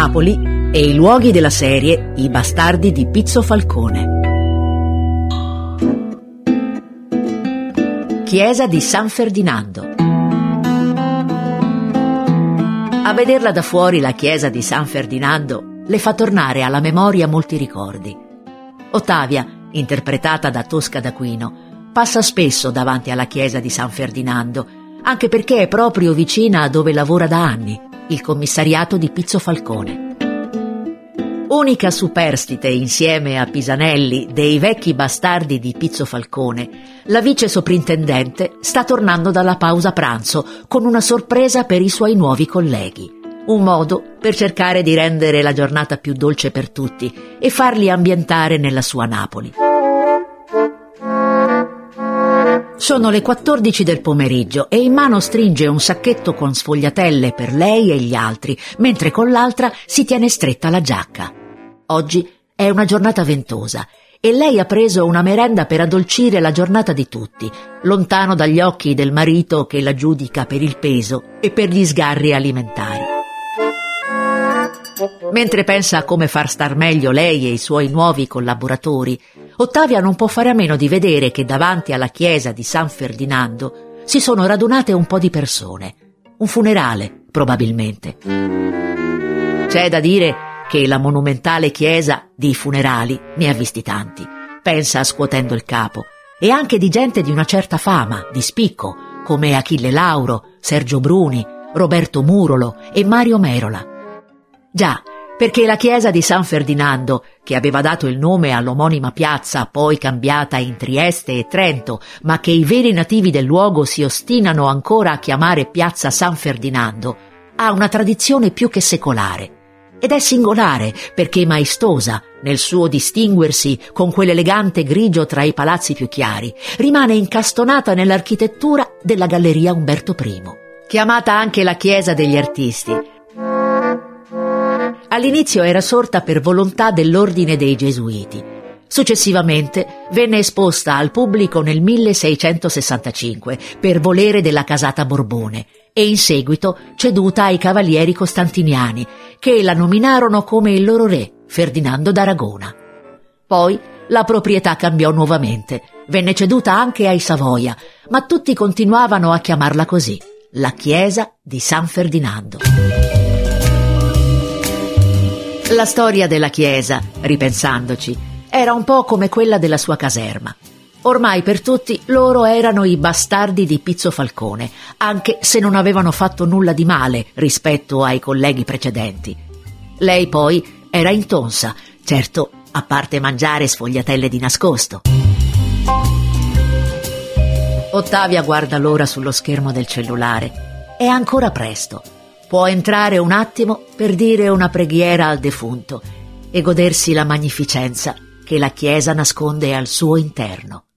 Napoli e i luoghi della serie I bastardi di Pizzo Falcone. Chiesa di San Ferdinando. A vederla da fuori la chiesa di San Ferdinando le fa tornare alla memoria molti ricordi. Ottavia, interpretata da Tosca d'Aquino, passa spesso davanti alla chiesa di San Ferdinando, anche perché è proprio vicina a dove lavora da anni il commissariato di Pizzo Falcone. Unica superstite insieme a Pisanelli dei vecchi bastardi di Pizzo Falcone, la vice soprintendente sta tornando dalla pausa pranzo con una sorpresa per i suoi nuovi colleghi. Un modo per cercare di rendere la giornata più dolce per tutti e farli ambientare nella sua Napoli. Sono le 14 del pomeriggio e in mano stringe un sacchetto con sfogliatelle per lei e gli altri, mentre con l'altra si tiene stretta la giacca. Oggi è una giornata ventosa e lei ha preso una merenda per addolcire la giornata di tutti, lontano dagli occhi del marito che la giudica per il peso e per gli sgarri alimentari. Mentre pensa a come far star meglio lei e i suoi nuovi collaboratori, Ottavia non può fare a meno di vedere che davanti alla chiesa di San Ferdinando si sono radunate un po' di persone. Un funerale, probabilmente. C'è da dire che la monumentale chiesa di funerali ne ha visti tanti. Pensa scuotendo il capo. E anche di gente di una certa fama, di spicco, come Achille Lauro, Sergio Bruni, Roberto Murolo e Mario Merola. Già, perché la chiesa di San Ferdinando, che aveva dato il nome all'omonima piazza poi cambiata in Trieste e Trento, ma che i veri nativi del luogo si ostinano ancora a chiamare piazza San Ferdinando, ha una tradizione più che secolare. Ed è singolare perché maestosa nel suo distinguersi con quell'elegante grigio tra i palazzi più chiari, rimane incastonata nell'architettura della Galleria Umberto I. Chiamata anche la Chiesa degli Artisti, All'inizio era sorta per volontà dell'ordine dei Gesuiti. Successivamente venne esposta al pubblico nel 1665 per volere della casata Borbone e in seguito ceduta ai cavalieri costantiniani che la nominarono come il loro re, Ferdinando d'Aragona. Poi la proprietà cambiò nuovamente, venne ceduta anche ai Savoia, ma tutti continuavano a chiamarla così, la chiesa di San Ferdinando. La storia della chiesa, ripensandoci, era un po' come quella della sua caserma. Ormai per tutti loro erano i bastardi di Pizzo Falcone, anche se non avevano fatto nulla di male rispetto ai colleghi precedenti. Lei poi era intonsa, certo, a parte mangiare sfogliatelle di nascosto. Ottavia guarda l'ora sullo schermo del cellulare. È ancora presto può entrare un attimo per dire una preghiera al defunto e godersi la magnificenza che la Chiesa nasconde al suo interno.